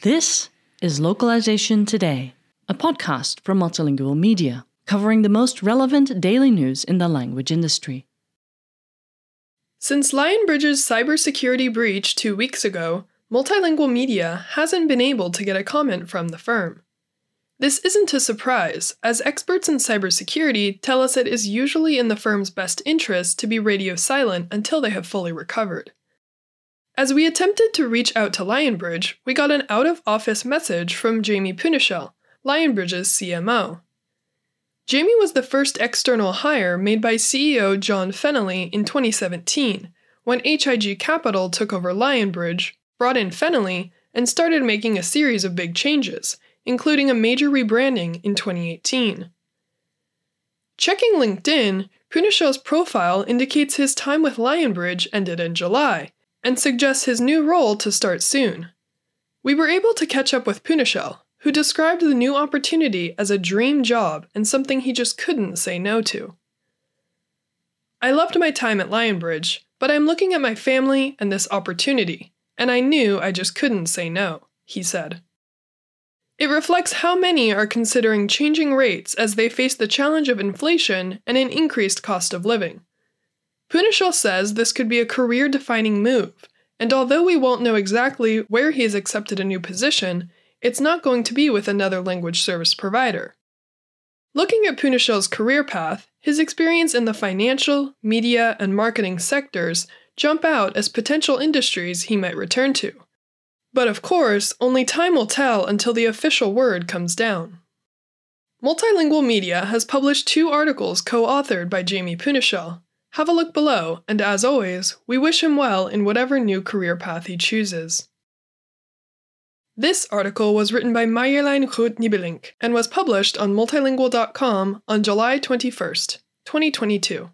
This is Localization Today, a podcast from Multilingual Media, covering the most relevant daily news in the language industry. Since Lionbridge's cybersecurity breach two weeks ago, Multilingual Media hasn't been able to get a comment from the firm. This isn't a surprise, as experts in cybersecurity tell us it is usually in the firm's best interest to be radio silent until they have fully recovered. As we attempted to reach out to Lionbridge, we got an out of office message from Jaime Punishill, Lionbridge's CMO. Jaime was the first external hire made by CEO John Fennelly in 2017, when HIG Capital took over Lionbridge, brought in Fennelly, and started making a series of big changes, including a major rebranding in 2018. Checking LinkedIn, Punishill's profile indicates his time with Lionbridge ended in July, and suggests his new role to start soon. We were able to catch up with Punishell, who described the new opportunity as a dream job and something he just couldn't say no to. I loved my time at Lionbridge, but I'm looking at my family and this opportunity, and I knew I just couldn't say no, he said. It reflects how many are considering changing rates as they face the challenge of inflation and an increased cost of living. Punishill says this could be a career defining move, and although we won't know exactly where he has accepted a new position, it's not going to be with another language service provider. Looking at Punishill's career path, his experience in the financial, media, and marketing sectors jump out as potential industries he might return to. But of course, only time will tell until the official word comes down. Multilingual Media has published two articles co authored by Jaime Punishill. Have a look below, and as always, we wish him well in whatever new career path he chooses. This article was written by Marjolein Groot Nibbelink and was published on multilingual.com on July 21st, 2022.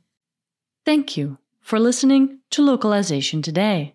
Thank you for listening to Localization Today.